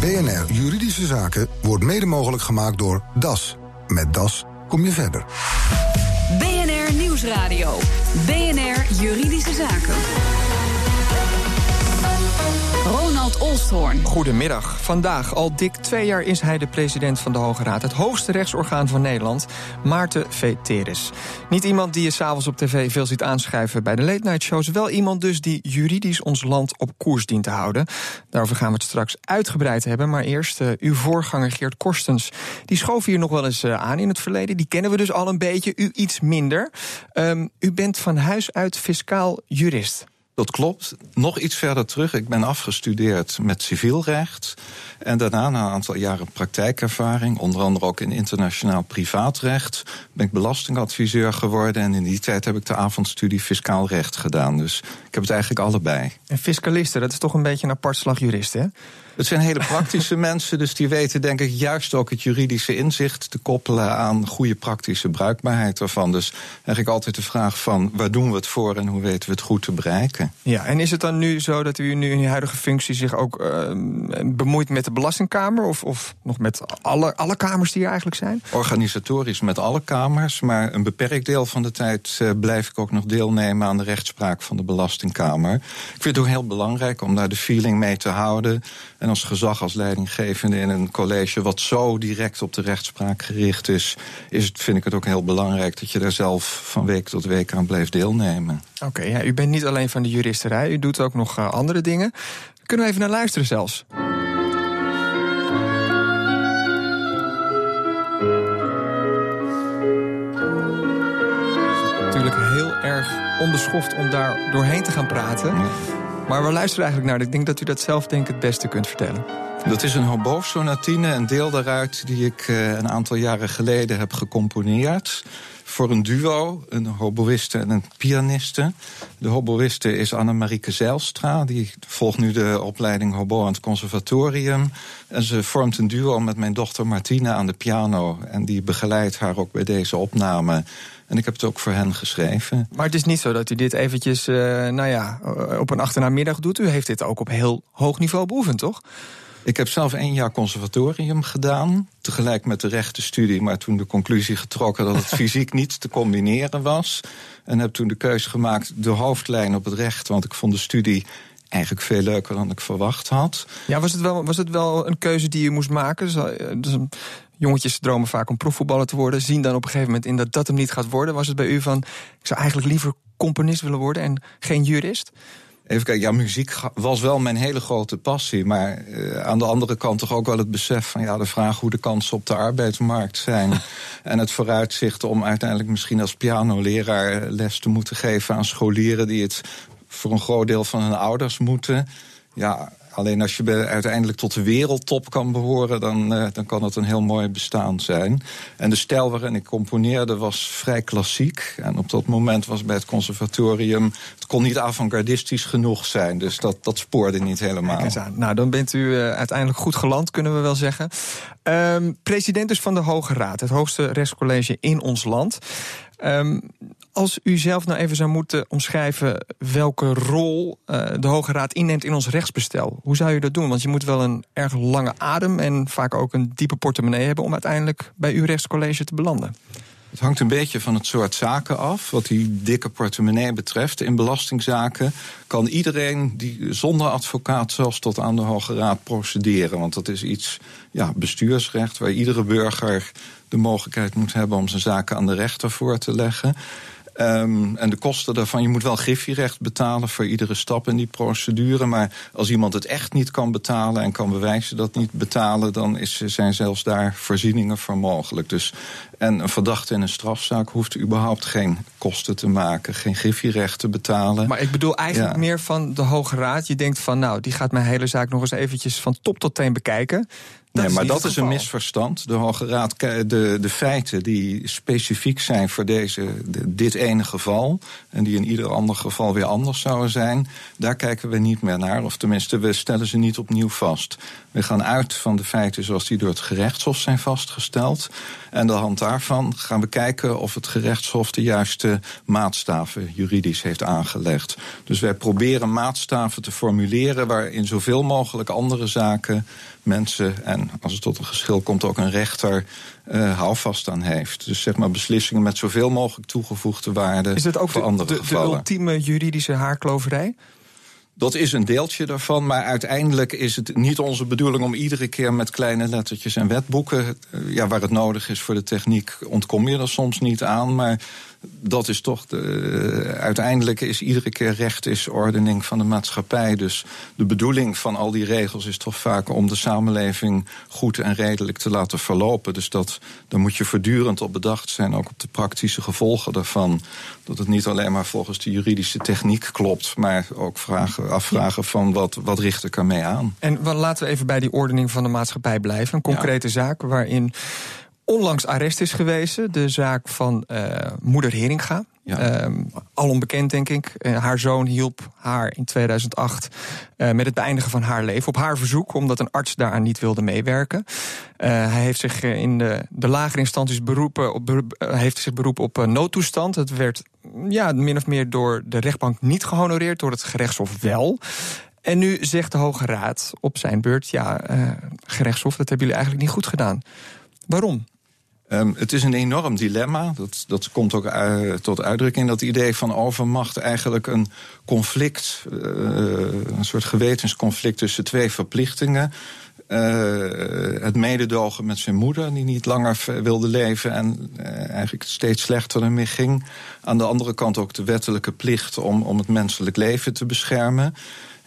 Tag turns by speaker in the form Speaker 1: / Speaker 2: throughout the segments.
Speaker 1: BNR Juridische Zaken wordt mede mogelijk gemaakt door DAS. Met DAS kom je verder.
Speaker 2: BNR Nieuwsradio. BNR Juridische Zaken. Ronald Olsthoorn.
Speaker 3: Goedemiddag. Vandaag, al dik twee jaar, is hij de president van de Hoge Raad. Het hoogste rechtsorgaan van Nederland, Maarten V. Teres. Niet iemand die je s'avonds op tv veel ziet aanschrijven bij de late night shows. Wel iemand dus die juridisch ons land op koers dient te houden. Daarover gaan we het straks uitgebreid hebben. Maar eerst, uh, uw voorganger Geert Korstens. Die schoof hier nog wel eens uh, aan in het verleden. Die kennen we dus al een beetje, u iets minder. Um, u bent van huis uit fiscaal jurist.
Speaker 4: Dat klopt. Nog iets verder terug. Ik ben afgestudeerd met civielrecht. En daarna, na een aantal jaren praktijkervaring, onder andere ook in internationaal privaatrecht, ben ik belastingadviseur geworden. En in die tijd heb ik de avondstudie fiscaal recht gedaan. Dus ik heb het eigenlijk allebei.
Speaker 3: En fiscalisten, dat is toch een beetje een apart slag jurist, hè?
Speaker 4: Het zijn hele praktische mensen, dus die weten denk ik juist ook het juridische inzicht te koppelen aan goede praktische bruikbaarheid ervan. Dus eigenlijk altijd de vraag van waar doen we het voor en hoe weten we het goed te bereiken.
Speaker 3: Ja, en is het dan nu zo dat u nu in uw huidige functie zich ook uh, bemoeit met de Belastingkamer of, of nog met alle, alle kamers die er eigenlijk zijn?
Speaker 4: Organisatorisch met alle kamers, maar een beperkt deel van de tijd uh, blijf ik ook nog deelnemen aan de rechtspraak van de Belastingkamer. Ik vind het ook heel belangrijk om daar de feeling mee te houden. En als gezag, als leidinggevende in een college wat zo direct op de rechtspraak gericht is, is het, vind ik het ook heel belangrijk dat je daar zelf van week tot week aan blijft deelnemen.
Speaker 3: Oké, okay, ja, u bent niet alleen van de juristerij, u doet ook nog uh, andere dingen. Kunnen we even naar luisteren zelfs? Natuurlijk heel erg onbeschoft om daar doorheen te gaan praten. Ja. Maar we luisteren eigenlijk naar. Ik denk dat u dat zelf denk het beste kunt vertellen.
Speaker 4: Dat is een hobo-sonatine, een deel daaruit die ik uh, een aantal jaren geleden heb gecomponeerd. Voor een duo, een hoboïste en een pianiste. De hoboïste is Annemarieke Zijlstra. Die volgt nu de opleiding hobo aan het conservatorium. En ze vormt een duo met mijn dochter Martina aan de piano. En die begeleidt haar ook bij deze opname. En ik heb het ook voor hen geschreven.
Speaker 3: Maar het is niet zo dat u dit eventjes, uh, nou ja, op een achternamiddag doet. U heeft dit ook op heel hoog niveau beoefend, toch?
Speaker 4: Ik heb zelf één jaar conservatorium gedaan, tegelijk met de rechtenstudie, maar toen de conclusie getrokken dat het fysiek niet te combineren was. En heb toen de keuze gemaakt, de hoofdlijn op het recht, want ik vond de studie eigenlijk veel leuker dan ik verwacht had.
Speaker 3: Ja, was het wel, was het wel een keuze die je moest maken? Dus jongetjes dromen vaak om profvoetballer te worden, zien dan op een gegeven moment in dat dat hem niet gaat worden. Was het bij u van, ik zou eigenlijk liever componist willen worden en geen jurist?
Speaker 4: Even kijken, ja, muziek was wel mijn hele grote passie. Maar uh, aan de andere kant toch ook wel het besef van ja, de vraag hoe de kansen op de arbeidsmarkt zijn. en het vooruitzicht om uiteindelijk misschien als pianoleraar les te moeten geven aan scholieren die het voor een groot deel van hun ouders moeten. Ja, Alleen als je uiteindelijk tot de wereldtop kan behoren, dan, uh, dan kan het een heel mooi bestaan zijn. En de stijl waarin ik componeerde was vrij klassiek. En op dat moment was bij het conservatorium. Het kon niet avant-gardistisch genoeg zijn. Dus dat, dat spoorde niet helemaal.
Speaker 3: Nou, dan bent u uh, uiteindelijk goed geland, kunnen we wel zeggen. Um, president dus van de Hoge Raad, het hoogste rechtscollege in ons land. Um, als u zelf nou even zou moeten omschrijven welke rol uh, de Hoge Raad inneemt in ons rechtsbestel, hoe zou je dat doen? Want je moet wel een erg lange adem en vaak ook een diepe portemonnee hebben om uiteindelijk bij uw rechtscollege te belanden.
Speaker 4: Het hangt een beetje van het soort zaken af. Wat die dikke portemonnee betreft. In belastingzaken kan iedereen die zonder advocaat zelfs tot aan de Hoge Raad procederen. Want dat is iets ja, bestuursrecht waar iedere burger de mogelijkheid moet hebben om zijn zaken aan de rechter voor te leggen. Um, en de kosten daarvan, je moet wel griffierecht betalen voor iedere stap in die procedure. Maar als iemand het echt niet kan betalen en kan bewijzen dat niet betalen, dan is, zijn zelfs daar voorzieningen voor mogelijk. Dus, en een verdachte in een strafzaak hoeft überhaupt geen kosten te maken, geen griffierecht te betalen.
Speaker 3: Maar ik bedoel eigenlijk ja. meer van de Hoge Raad. Je denkt van, nou, die gaat mijn hele zaak nog eens eventjes van top tot teen bekijken.
Speaker 4: Nee, maar dat is een misverstand. De Hoge Raad, de, de feiten die specifiek zijn voor deze, de, dit ene geval, en die in ieder ander geval weer anders zouden zijn, daar kijken we niet meer naar. Of tenminste, we stellen ze niet opnieuw vast. We gaan uit van de feiten zoals die door het gerechtshof zijn vastgesteld. En aan de hand daarvan gaan we kijken of het gerechtshof de juiste maatstaven juridisch heeft aangelegd. Dus wij proberen maatstaven te formuleren waarin zoveel mogelijk andere zaken mensen en als het tot een geschil komt ook een rechter uh, houvast aan heeft. Dus zeg maar beslissingen met zoveel mogelijk toegevoegde waarde
Speaker 3: Is het ook
Speaker 4: voor
Speaker 3: de,
Speaker 4: andere
Speaker 3: de,
Speaker 4: gevallen.
Speaker 3: de ultieme juridische haarkloverij?
Speaker 4: Dat is een deeltje daarvan, maar uiteindelijk is het niet onze bedoeling om iedere keer met kleine lettertjes en wetboeken, eh, ja, waar het nodig is voor de techniek, ontkom je er soms niet aan. Maar dat is toch. De, uiteindelijk is iedere keer recht is ordening van de maatschappij. Dus de bedoeling van al die regels is toch vaak om de samenleving goed en redelijk te laten verlopen. Dus dat, daar moet je voortdurend op bedacht zijn, ook op de praktische gevolgen daarvan. Dat het niet alleen maar volgens de juridische techniek klopt, maar ook vragen, afvragen van wat, wat richt ik ermee aan.
Speaker 3: En laten we even bij die ordening van de maatschappij blijven. Een concrete zaak waarin onlangs arrest is gewezen. De zaak van uh, moeder Heringa. Ja. Uh, al onbekend, denk ik. Uh, haar zoon hielp haar in 2008 uh, met het beëindigen van haar leven. Op haar verzoek, omdat een arts daaraan niet wilde meewerken. hij heeft zich in de, de lagere instanties beroepen op, beroep, heeft zich beroepen op noodtoestand. Het werd ja, min of meer door de rechtbank niet gehonoreerd, door het gerechtshof wel. En nu zegt de Hoge Raad op zijn beurt: ja, gerechtshof, dat hebben jullie eigenlijk niet goed gedaan. Waarom?
Speaker 4: Um, het is een enorm dilemma. Dat, dat komt ook uh, tot uitdrukking. Dat idee van overmacht eigenlijk een conflict, uh, een soort gewetensconflict tussen twee verplichtingen. Uh, het mededogen met zijn moeder, die niet langer wilde leven en eigenlijk steeds slechter ermee ging. Aan de andere kant ook de wettelijke plicht om, om het menselijk leven te beschermen.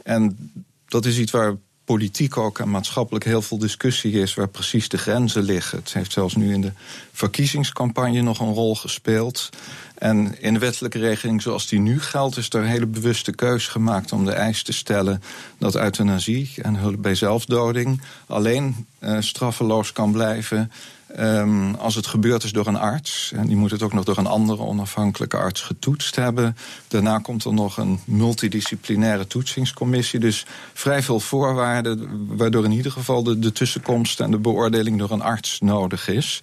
Speaker 4: En dat is iets waar politiek ook en maatschappelijk heel veel discussie is waar precies de grenzen liggen. Het heeft zelfs nu in de verkiezingscampagne nog een rol gespeeld. En in de wettelijke regeling zoals die nu geldt, is er een hele bewuste keus gemaakt om de eis te stellen dat euthanasie en hulp bij zelfdoding alleen uh, straffeloos kan blijven Um, als het gebeurd is door een arts, en die moet het ook nog door een andere onafhankelijke arts getoetst hebben. Daarna komt er nog een multidisciplinaire toetsingscommissie. Dus vrij veel voorwaarden, waardoor in ieder geval de, de tussenkomst en de beoordeling door een arts nodig is.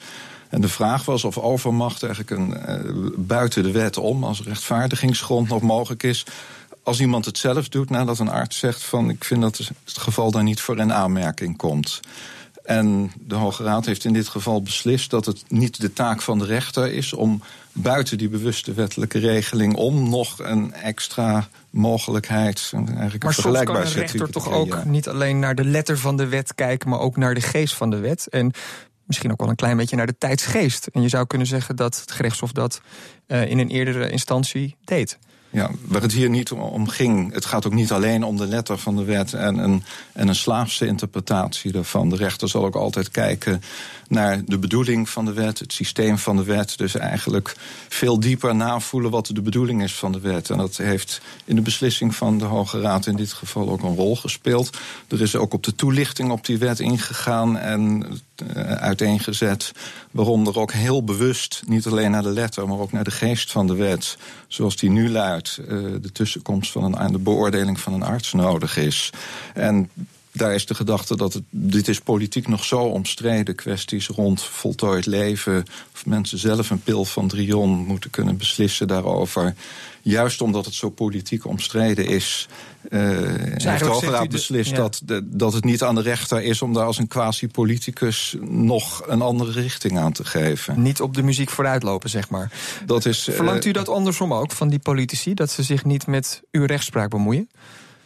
Speaker 4: En de vraag was of overmacht eigenlijk een, uh, buiten de wet om, als rechtvaardigingsgrond nog mogelijk is als iemand het zelf doet nadat een arts zegt van ik vind dat het geval daar niet voor in aanmerking komt. En de Hoge Raad heeft in dit geval beslist dat het niet de taak van de rechter is om buiten die bewuste wettelijke regeling om nog een extra mogelijkheid, eigenlijk
Speaker 3: maar soms kan een rechter toch ook niet alleen naar de letter van de wet kijken, maar ook naar de geest van de wet. En misschien ook wel een klein beetje naar de tijdsgeest. En je zou kunnen zeggen dat het gerechtshof dat uh, in een eerdere instantie deed.
Speaker 4: Ja, waar het hier niet om ging. Het gaat ook niet alleen om de letter van de wet en een, en een slaafse interpretatie daarvan. De rechter zal ook altijd kijken naar de bedoeling van de wet, het systeem van de wet. Dus eigenlijk veel dieper navoelen wat de bedoeling is van de wet. En dat heeft in de beslissing van de Hoge Raad in dit geval ook een rol gespeeld. Er is ook op de toelichting op die wet ingegaan en uiteengezet waarom er ook heel bewust, niet alleen naar de letter, maar ook naar de geest van de wet, zoals die nu luidt, uh, de tussenkomst van een, de beoordeling van een arts nodig is. En daar is de gedachte dat het, dit is politiek nog zo omstreden. Kwesties rond voltooid leven. Of mensen zelf een pil van Drion moeten kunnen beslissen daarover. Juist omdat het zo politiek omstreden is. Uh, dus heeft de beslist ja. dat, de, dat het niet aan de rechter is om daar als een quasi-politicus nog een andere richting aan te geven.
Speaker 3: Niet op de muziek vooruitlopen, zeg maar.
Speaker 4: Dat is,
Speaker 3: Verlangt u dat andersom ook van die politici? Dat ze zich niet met uw rechtspraak bemoeien?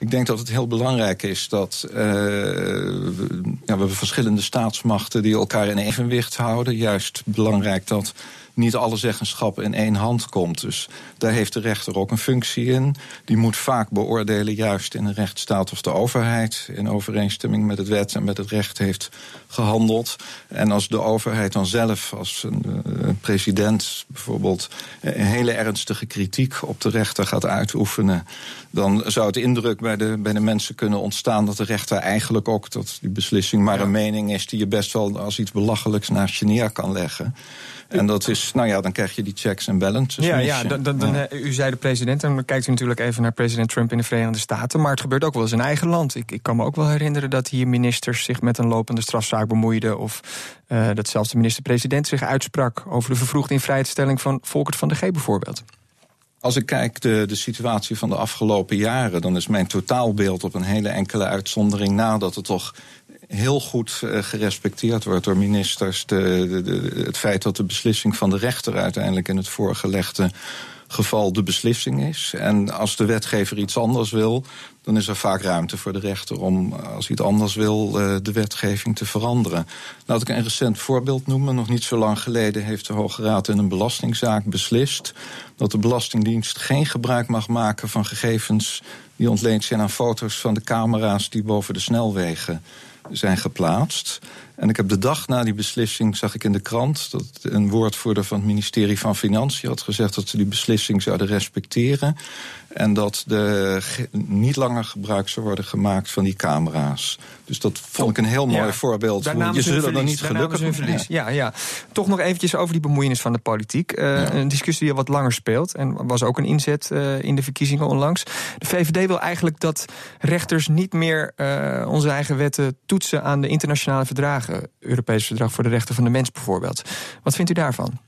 Speaker 4: Ik denk dat het heel belangrijk is dat we, ja, we verschillende staatsmachten die elkaar in evenwicht houden. Juist belangrijk dat niet alle zeggenschap in één hand komt. Dus daar heeft de rechter ook een functie in. Die moet vaak beoordelen, juist in een rechtsstaat, of de overheid in overeenstemming met het wet en met het recht heeft gehandeld. En als de overheid dan zelf, als een, een president bijvoorbeeld, een hele ernstige kritiek op de rechter gaat uitoefenen, dan zou het indruk bij bij de, bij de mensen kunnen ontstaan dat de rechter eigenlijk ook dat die beslissing maar een mening is die je best wel als iets belachelijks naast je neer kan leggen. En dat is, nou ja, dan krijg je die checks en balances.
Speaker 3: Ja, ja, dan, dan, u zei de president, en dan kijkt u natuurlijk even naar president Trump in de Verenigde Staten. Maar het gebeurt ook wel eens in eigen land. Ik, ik kan me ook wel herinneren dat hier ministers zich met een lopende strafzaak bemoeiden. Of uh, dat zelfs de minister-president zich uitsprak over de vervroegde invrijheidstelling van Volkert van de G bijvoorbeeld.
Speaker 4: Als ik kijk de, de situatie van de afgelopen jaren, dan is mijn totaalbeeld op een hele enkele uitzondering na dat het toch heel goed uh, gerespecteerd wordt door ministers. De, de, het feit dat de beslissing van de rechter uiteindelijk in het voorgelegde geval de beslissing is. En als de wetgever iets anders wil, dan is er vaak ruimte voor de rechter om, als hij het anders wil, uh, de wetgeving te veranderen. Laat ik een recent voorbeeld noemen. Nog niet zo lang geleden heeft de Hoge Raad in een belastingzaak beslist dat de Belastingdienst geen gebruik mag maken van gegevens die ontleend zijn aan foto's van de camera's die boven de snelwegen zijn geplaatst. En ik heb de dag na die beslissing, zag ik in de krant, dat een woordvoerder van het ministerie van Financiën had gezegd dat ze die beslissing zouden respecteren. En dat er niet langer gebruik zou worden gemaakt van die camera's. Dus dat vond ik een heel mooi voorbeeld.
Speaker 3: je zullen er niet gelukkig hun verlies. Ja. ja. Toch nog eventjes over die bemoeienis van de politiek. Uh, Een discussie die al wat langer speelt. En was ook een inzet uh, in de verkiezingen onlangs. De VVD wil eigenlijk dat rechters niet meer uh, onze eigen wetten toetsen aan de internationale verdragen. Europees Verdrag voor de Rechten van de Mens bijvoorbeeld. Wat vindt u daarvan?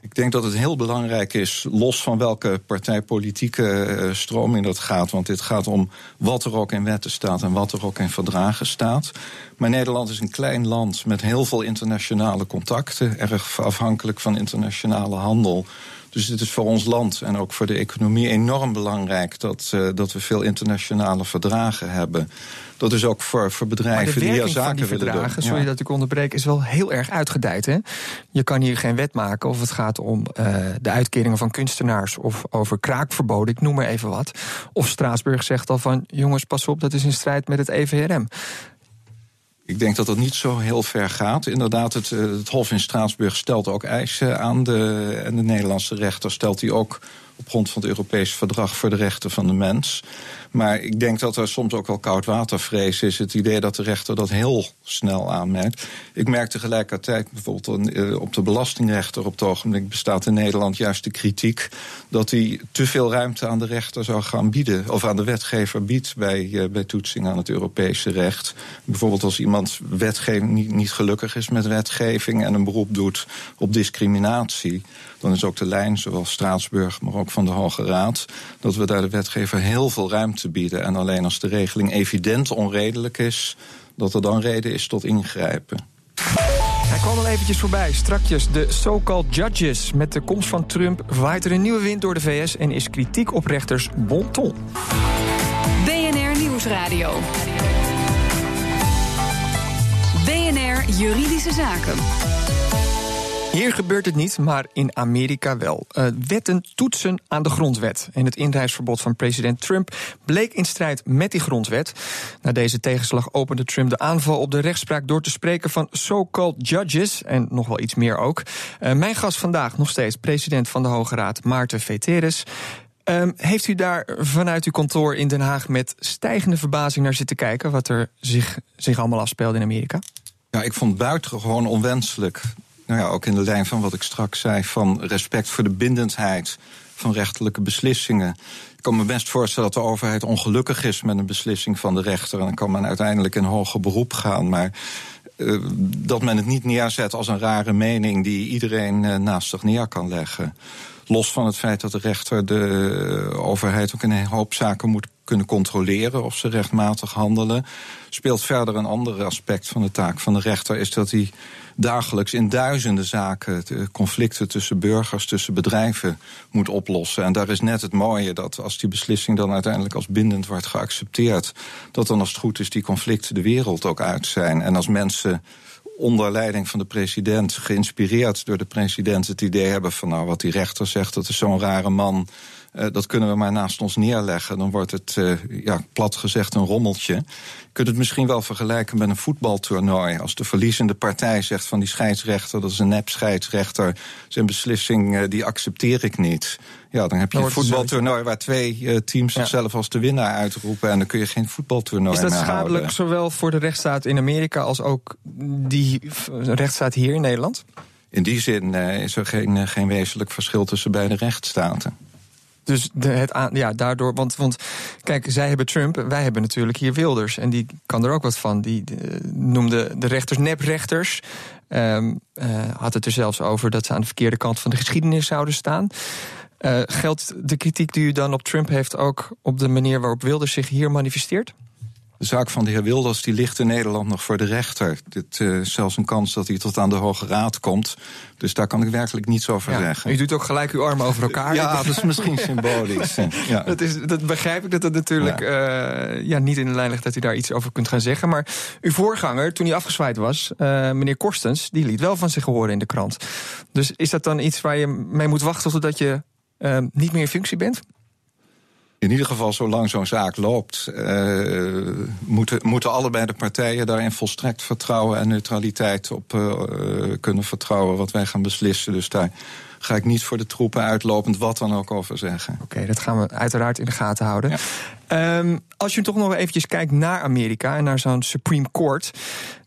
Speaker 4: Ik denk dat het heel belangrijk is, los van welke partijpolitieke uh, stroming dat gaat. Want dit gaat om wat er ook in wetten staat en wat er ook in verdragen staat. Maar Nederland is een klein land met heel veel internationale contacten. Erg afhankelijk van internationale handel. Dus het is voor ons land en ook voor de economie enorm belangrijk dat, uh, dat we veel internationale verdragen hebben. Dat is ook voor, voor bedrijven die hier zaken
Speaker 3: die
Speaker 4: willen
Speaker 3: verdragen,
Speaker 4: doen.
Speaker 3: Sorry dat ik onderbreek, is wel heel erg uitgedijd. Hè? Je kan hier geen wet maken of het gaat om uh, de uitkeringen van kunstenaars of over kraakverboden, ik noem maar even wat. Of Straatsburg zegt al van jongens, pas op, dat is in strijd met het EVRM.
Speaker 4: Ik denk dat dat niet zo heel ver gaat. Inderdaad, het, het Hof in Straatsburg stelt ook eisen aan de, en de Nederlandse rechter stelt die ook op grond van het Europese Verdrag voor de Rechten van de Mens. Maar ik denk dat er soms ook wel koudwatervrees is. Het idee dat de rechter dat heel snel aanmerkt. Ik merk tegelijkertijd bijvoorbeeld eh, op de belastingrechter op het ogenblik bestaat in Nederland juist de kritiek dat hij te veel ruimte aan de rechter zou gaan bieden. Of aan de wetgever biedt bij, uh, bij toetsing aan het Europese recht. Bijvoorbeeld als iemand wetgeving niet, niet gelukkig is met wetgeving en een beroep doet op discriminatie. Dan is ook de lijn, zowel Straatsburg, maar ook van de Hoge Raad, dat we daar de wetgever heel veel ruimte te bieden. En alleen als de regeling evident onredelijk is, dat er dan reden is tot ingrijpen.
Speaker 3: Hij kwam al eventjes voorbij. Strakjes, de so-called judges. Met de komst van Trump waait er een nieuwe wind door de VS... en is kritiek op rechters bon ton.
Speaker 2: BNR Nieuwsradio. BNR Juridische Zaken.
Speaker 3: Hier gebeurt het niet, maar in Amerika wel. Uh, wetten toetsen aan de grondwet. En het inreisverbod van president Trump bleek in strijd met die grondwet. Na deze tegenslag opende Trump de aanval op de rechtspraak door te spreken van so-called judges. En nog wel iets meer ook. Uh, mijn gast vandaag nog steeds president van de Hoge Raad, Maarten Veteris. Um, heeft u daar vanuit uw kantoor in Den Haag met stijgende verbazing naar zitten kijken wat er zich, zich allemaal afspeelde in Amerika?
Speaker 4: Ja, ik vond buitengewoon onwenselijk nou ja, ook in de lijn van wat ik straks zei, van respect voor de bindendheid van rechterlijke beslissingen. Ik kan me best voorstellen dat de overheid ongelukkig is met een beslissing van de rechter. En dan kan men uiteindelijk in hoger beroep gaan. Maar uh, dat men het niet neerzet als een rare mening die iedereen uh, naast zich neer kan leggen. Los van het feit dat de rechter de overheid ook in een hoop zaken moet kunnen controleren of ze rechtmatig handelen, speelt verder een ander aspect van de taak van de rechter, is dat hij dagelijks in duizenden zaken conflicten tussen burgers, tussen bedrijven moet oplossen. En daar is net het mooie dat als die beslissing dan uiteindelijk als bindend wordt geaccepteerd, dat dan als het goed is die conflicten de wereld ook uit zijn. En als mensen onder leiding van de president, geïnspireerd door de president, het idee hebben van nou wat die rechter zegt, dat is zo'n rare man. Dat kunnen we maar naast ons neerleggen. Dan wordt het, ja, plat gezegd, een rommeltje. Je kunt het misschien wel vergelijken met een voetbaltoernooi. Als de verliezende partij zegt van die scheidsrechter, dat is een nep scheidsrechter, zijn beslissing die accepteer ik niet. Ja, dan heb je een voetbaltoernooi waar twee teams zichzelf als de winnaar uitroepen. En dan kun je geen voetbaltoernooi
Speaker 3: meer
Speaker 4: Is dat
Speaker 3: schadelijk zowel voor de rechtsstaat in Amerika als ook die rechtsstaat hier in Nederland?
Speaker 4: In die zin is er geen, geen wezenlijk verschil tussen beide rechtsstaten.
Speaker 3: Dus de, het ja, daardoor, want, want kijk, zij hebben Trump, wij hebben natuurlijk hier Wilders. En die kan er ook wat van. Die de, noemde de rechters neprechters. Um, had het er zelfs over dat ze aan de verkeerde kant van de geschiedenis zouden staan. geldt de kritiek die u dan op Trump heeft ook op de manier waarop Wilders zich hier manifesteert?
Speaker 4: De zaak van de heer Wilders die ligt in Nederland nog voor de rechter. Dit uh, is zelfs een kans dat hij tot aan de Hoge Raad komt. Dus daar kan ik werkelijk niets over ja, zeggen.
Speaker 3: U doet ook gelijk uw armen over elkaar.
Speaker 4: ja, dat is misschien symbolisch. ja.
Speaker 3: dat, is, dat begrijp ik dat dat natuurlijk ja. Uh, ja. niet in de lijn ligt dat u daar iets over kunt gaan zeggen. Maar uw voorganger, toen hij afgezwaaid was, uh, meneer Korstens, die liet wel van zich horen in de krant. Dus is dat dan iets waar je mee moet wachten totdat je niet meer in functie bent?
Speaker 4: In ieder geval, zolang zo'n zaak loopt, uh, moeten, moeten allebei de partijen daarin volstrekt vertrouwen en neutraliteit op uh, kunnen vertrouwen wat wij gaan beslissen. Dus daar ga ik niet voor de troepen uitlopend wat dan ook over zeggen.
Speaker 3: Oké, dat gaan we uiteraard in de gaten houden. Ja. Um, als je toch nog eventjes kijkt naar Amerika en naar zo'n Supreme Court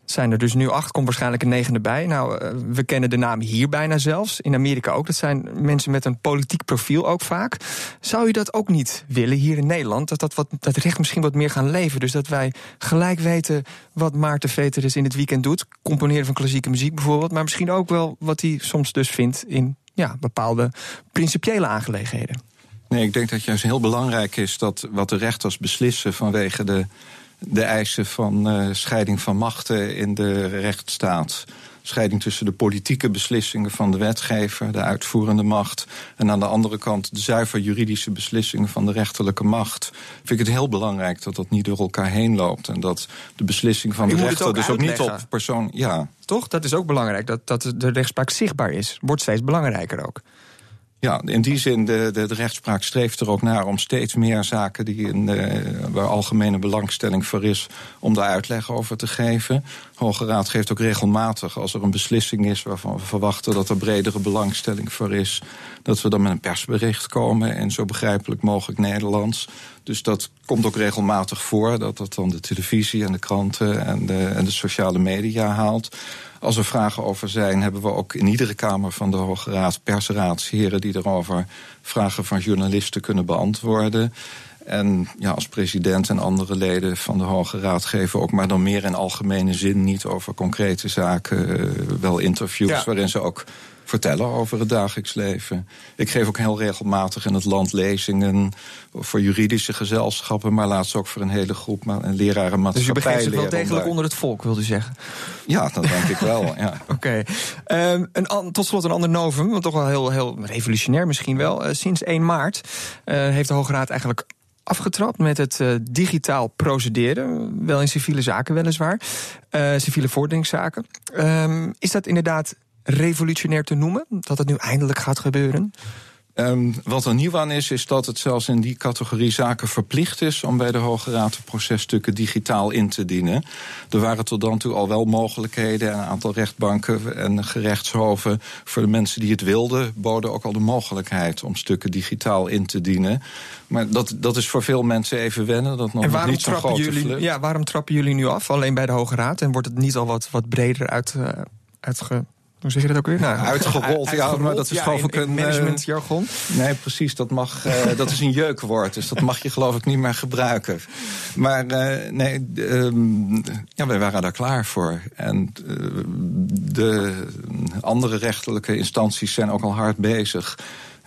Speaker 3: zijn er dus nu acht, komt waarschijnlijk een negende bij. Nou, eh, we kennen de naam hier bijna zelfs. In Amerika ook. Dat zijn mensen met een politiek profiel ook vaak. Zou je dat ook niet willen hier in Nederland? Dat, dat, wat, dat recht misschien wat meer gaan leven. Dus dat wij gelijk weten wat Maarten Veteris in het weekend doet. Componeren van klassieke muziek bijvoorbeeld. Maar misschien ook wel wat hij soms dus vindt in ja, bepaalde principiële aangelegenheden.
Speaker 4: Nee, ik denk dat juist heel belangrijk is dat wat de rechters beslissen vanwege de de eisen van uh, scheiding van machten in de rechtsstaat. Scheiding tussen de politieke beslissingen van de wetgever, de uitvoerende macht. En aan de andere kant de zuiver juridische beslissingen van de rechterlijke macht. Vind ik het heel belangrijk dat dat niet door elkaar heen loopt. En dat de beslissing van de rechter ook dus ook niet op persoon. Ja.
Speaker 3: Toch? Dat is ook belangrijk. Dat, dat de rechtspraak zichtbaar is. Wordt steeds belangrijker ook.
Speaker 4: Ja, in die zin, de, de, rechtspraak streeft er ook naar om steeds meer zaken die in de, waar algemene belangstelling voor is, om daar uitleg over te geven. Hoge Raad geeft ook regelmatig, als er een beslissing is waarvan we verwachten dat er bredere belangstelling voor is, dat we dan met een persbericht komen in zo begrijpelijk mogelijk Nederlands. Dus dat komt ook regelmatig voor, dat dat dan de televisie en de kranten en de, en de sociale media haalt. Als er vragen over zijn, hebben we ook in iedere Kamer van de Hoge Raad persraadsheren die erover vragen van journalisten kunnen beantwoorden. En ja, als president en andere leden van de Hoge Raad geven ook maar dan meer in algemene zin, niet over concrete zaken, uh, wel interviews waarin ze ook vertellen over het dagelijks leven. Ik geef ook heel regelmatig in het land lezingen voor juridische gezelschappen, maar laatst ook voor een hele groep leraren maatschappij. Dus
Speaker 3: je begint zich wel degelijk onder het volk, wil u zeggen?
Speaker 4: Ja, dat denk ik wel. Ja.
Speaker 3: Oké. Okay. Um, tot slot een ander novum, want toch wel heel, heel revolutionair misschien wel. Uh, sinds 1 maart uh, heeft de Hoge Raad eigenlijk afgetrapt met het uh, digitaal procederen. Wel in civiele zaken weliswaar. Uh, civiele vorderingszaken. Um, is dat inderdaad revolutionair te noemen? Dat het nu eindelijk gaat gebeuren?
Speaker 4: Um, wat er nieuw aan is, is dat het zelfs in die categorie zaken verplicht is om bij de Hoge Raad de processtukken digitaal in te dienen. Er waren tot dan toe al wel mogelijkheden. Een aantal rechtbanken en gerechtshoven voor de mensen die het wilden, boden ook al de mogelijkheid om stukken digitaal in te dienen. Maar dat, dat is voor veel mensen even wennen. Dat nog
Speaker 3: en waarom,
Speaker 4: niet
Speaker 3: trappen jullie, ja, waarom trappen jullie nu af? Alleen bij de Hoge Raad? En wordt het niet al wat, wat breder uit, uh, uitge hoe zeg je dat ook weer?
Speaker 4: Nou, uitgerold, ja, maar dat is ja, geloof ik een
Speaker 3: eh, managementjargon.
Speaker 4: nee, precies, dat mag. Uh, dat is een jeukwoord, dus dat mag je geloof ik niet meer gebruiken. Maar uh, nee, um, ja, wij waren daar klaar voor. En de andere rechterlijke instanties zijn ook al hard bezig.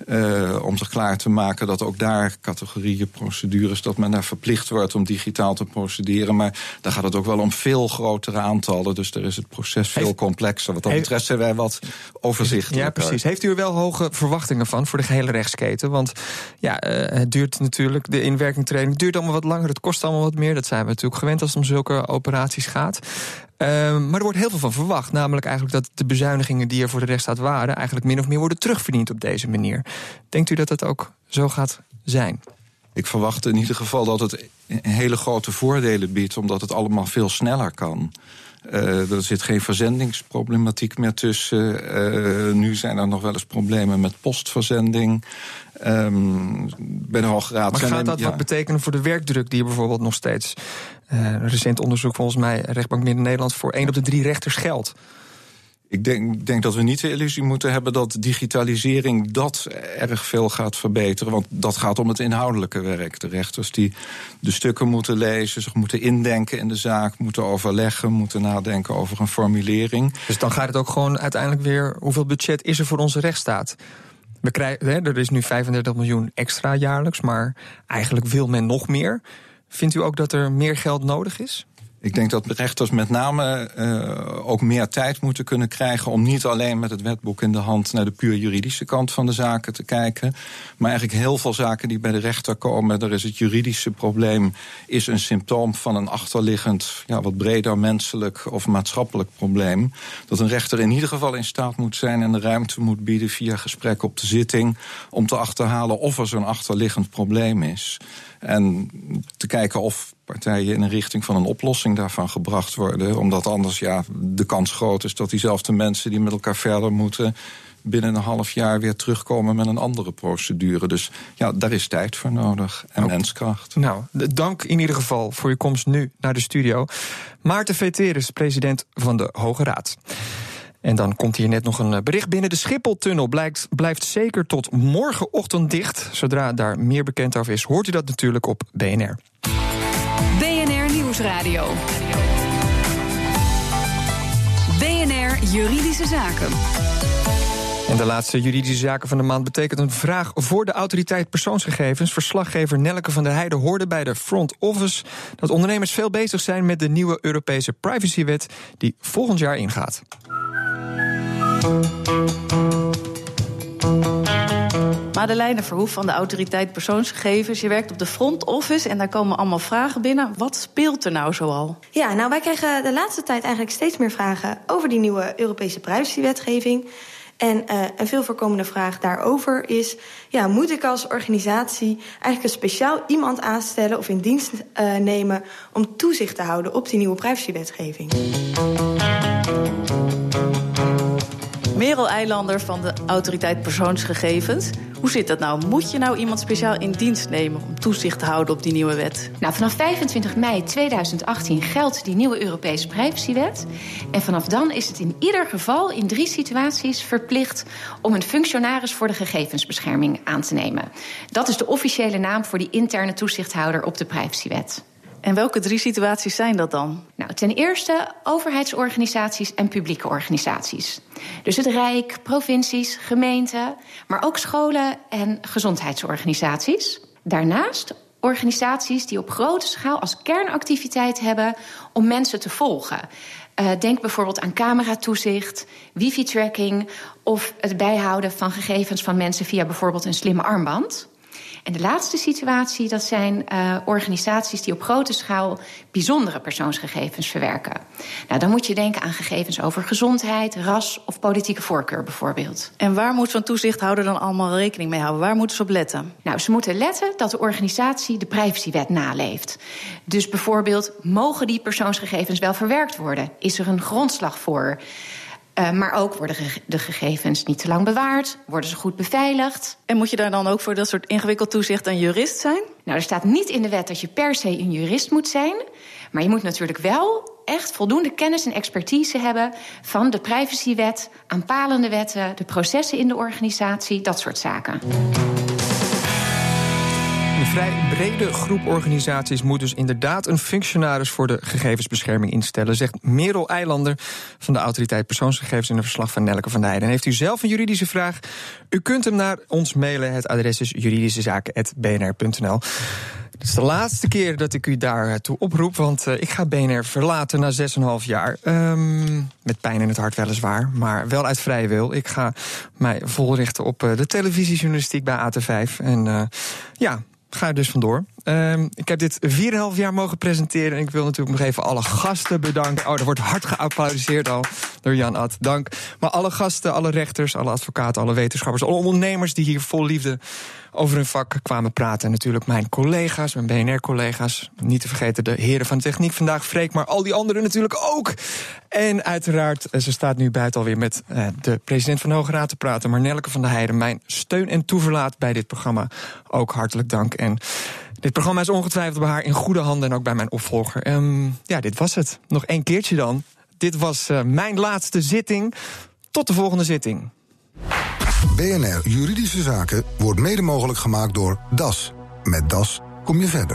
Speaker 4: Uh, om zich klaar te maken dat ook daar categorieën, procedures, dat men daar verplicht wordt om digitaal te procederen. Maar daar gaat het ook wel om veel grotere aantallen. Dus er is het proces veel complexer. Wat dat betreft zijn wij wat overzichtelijker.
Speaker 3: Ja, precies. Heeft u er wel hoge verwachtingen van voor de gehele rechtsketen? Want ja, uh, het duurt natuurlijk, de inwerkingtraining duurt allemaal wat langer. Het kost allemaal wat meer. Dat zijn we natuurlijk gewend als het om zulke operaties gaat. Uh, maar er wordt heel veel van verwacht. Namelijk eigenlijk dat de bezuinigingen die er voor de rechtsstaat waren... eigenlijk min of meer worden terugverdiend op deze manier. Denkt u dat dat ook zo gaat zijn?
Speaker 4: Ik verwacht in ieder geval dat het hele grote voordelen biedt, omdat het allemaal veel sneller kan. Uh, er zit geen verzendingsproblematiek meer tussen. Uh, nu zijn er nog wel eens problemen met postverzending. Um, bij de Hoge Raad.
Speaker 3: Maar gaat dat wat betekenen voor de werkdruk die er bijvoorbeeld nog steeds... Uh, recent onderzoek volgens mij, Rechtbank Midden-Nederland... voor één op de drie rechters geldt?
Speaker 4: Ik denk, denk, dat we niet de illusie moeten hebben dat digitalisering dat erg veel gaat verbeteren. Want dat gaat om het inhoudelijke werk. De rechters die de stukken moeten lezen, zich moeten indenken in de zaak, moeten overleggen, moeten nadenken over een formulering.
Speaker 3: Dus dan gaat het ook gewoon uiteindelijk weer. Hoeveel budget is er voor onze rechtsstaat? We krijgen, er is nu 35 miljoen extra jaarlijks, maar eigenlijk wil men nog meer. Vindt u ook dat er meer geld nodig is?
Speaker 4: Ik denk dat rechters met name uh, ook meer tijd moeten kunnen krijgen om niet alleen met het wetboek in de hand naar de puur juridische kant van de zaken te kijken, maar eigenlijk heel veel zaken die bij de rechter komen, er is het juridische probleem, is een symptoom van een achterliggend, ja, wat breder menselijk of maatschappelijk probleem. Dat een rechter in ieder geval in staat moet zijn en de ruimte moet bieden via gesprek op de zitting om te achterhalen of er zo'n achterliggend probleem is. En te kijken of partijen in een richting van een oplossing daarvan gebracht worden. Omdat anders ja, de kans groot is dat diezelfde mensen die met elkaar verder moeten binnen een half jaar weer terugkomen met een andere procedure. Dus ja, daar is tijd voor nodig en menskracht.
Speaker 3: Nou, dank in ieder geval voor je komst nu naar de studio. Maarten Veteris, president van de Hoge Raad. En dan komt hier net nog een bericht binnen. De Schipholtunnel blijkt, blijft zeker tot morgenochtend dicht. Zodra daar meer bekend over is, hoort u dat natuurlijk op BNR.
Speaker 2: BNR Nieuwsradio. BNR Juridische Zaken.
Speaker 3: En de laatste juridische zaken van de maand betekent een vraag voor de autoriteit persoonsgegevens. Verslaggever Nelke van der Heijden hoorde bij de Front Office dat ondernemers veel bezig zijn met de nieuwe Europese privacywet die volgend jaar ingaat.
Speaker 5: Madeleine Verhoef van de Autoriteit Persoonsgegevens. Je werkt op de front office en daar komen allemaal vragen binnen. Wat speelt er nou zoal?
Speaker 6: Ja, nou wij krijgen de laatste tijd eigenlijk steeds meer vragen over die nieuwe Europese privacywetgeving. En uh, een veel voorkomende vraag daarover is: ja, moet ik als organisatie eigenlijk een speciaal iemand aanstellen of in dienst uh, nemen om toezicht te houden op die nieuwe privacywetgeving?
Speaker 5: Merel Eilander van de Autoriteit Persoonsgegevens. Hoe zit dat nou? Moet je nou iemand speciaal in dienst nemen om toezicht te houden op die nieuwe wet?
Speaker 7: Nou, vanaf 25 mei 2018 geldt die nieuwe Europese privacywet. En vanaf dan is het in ieder geval in drie situaties verplicht om een functionaris voor de gegevensbescherming aan te nemen. Dat is de officiële naam voor die interne toezichthouder op de privacywet.
Speaker 5: En welke drie situaties zijn dat dan?
Speaker 7: Nou, ten eerste overheidsorganisaties en publieke organisaties. Dus het Rijk, provincies, gemeenten, maar ook scholen en gezondheidsorganisaties. Daarnaast organisaties die op grote schaal als kernactiviteit hebben om mensen te volgen. Uh, denk bijvoorbeeld aan cameratoezicht, wifi-tracking of het bijhouden van gegevens van mensen via bijvoorbeeld een slimme armband. En de laatste situatie, dat zijn uh, organisaties die op grote schaal bijzondere persoonsgegevens verwerken. Nou, dan moet je denken aan gegevens over gezondheid, ras of politieke voorkeur bijvoorbeeld.
Speaker 5: En waar moet zo'n toezichthouder dan allemaal rekening mee houden? Waar moeten ze op letten?
Speaker 7: Nou, ze moeten letten dat de organisatie de privacywet naleeft. Dus bijvoorbeeld, mogen die persoonsgegevens wel verwerkt worden? Is er een grondslag voor? Uh, maar ook worden de gegevens niet te lang bewaard, worden ze goed beveiligd.
Speaker 5: En moet je daar dan ook voor dat soort ingewikkeld toezicht een jurist zijn?
Speaker 7: Nou, er staat niet in de wet dat je per se een jurist moet zijn. Maar je moet natuurlijk wel echt voldoende kennis en expertise hebben van de privacywet, aanpalende wetten, de processen in de organisatie, dat soort zaken.
Speaker 3: Vrij brede groep organisaties moet dus inderdaad een functionaris voor de gegevensbescherming instellen, zegt Merel Eilander van de Autoriteit Persoonsgegevens in een verslag van Nelke van Heijden. En heeft u zelf een juridische vraag? U kunt hem naar ons mailen. Het adres is juridischezaken.bnr.nl. Het is de laatste keer dat ik u daartoe oproep, want uh, ik ga BNR verlaten na 6,5 jaar. Um, met pijn in het hart weliswaar, maar wel uit vrije wil. Ik ga mij volrichten op uh, de televisiejournalistiek bij AT5. En uh, ja, ga er dus vandoor. Um, ik heb dit 4,5 jaar mogen presenteren. En ik wil natuurlijk nog even alle gasten bedanken. Oh, er wordt hard geapplaudiseerd al. door Jan Ad. Dank. Maar alle gasten, alle rechters, alle advocaten, alle wetenschappers, alle ondernemers die hier vol liefde over hun vak kwamen praten. En natuurlijk mijn collega's, mijn BNR-collega's. Niet te vergeten de heren van techniek vandaag, Freek, maar al die anderen natuurlijk ook. En uiteraard, eh, ze staat nu buiten alweer met eh, de president van de Hoge Raad te praten, Marnelleke van der Heijden. Mijn steun en toeverlaat bij dit programma. Ook hartelijk dank. En dit programma is ongetwijfeld bij haar in goede handen en ook bij mijn opvolger. Um, ja, dit was het. Nog één keertje dan. Dit was uh, mijn laatste zitting. Tot de volgende zitting.
Speaker 1: BNR Juridische Zaken wordt mede mogelijk gemaakt door DAS. Met DAS kom je verder.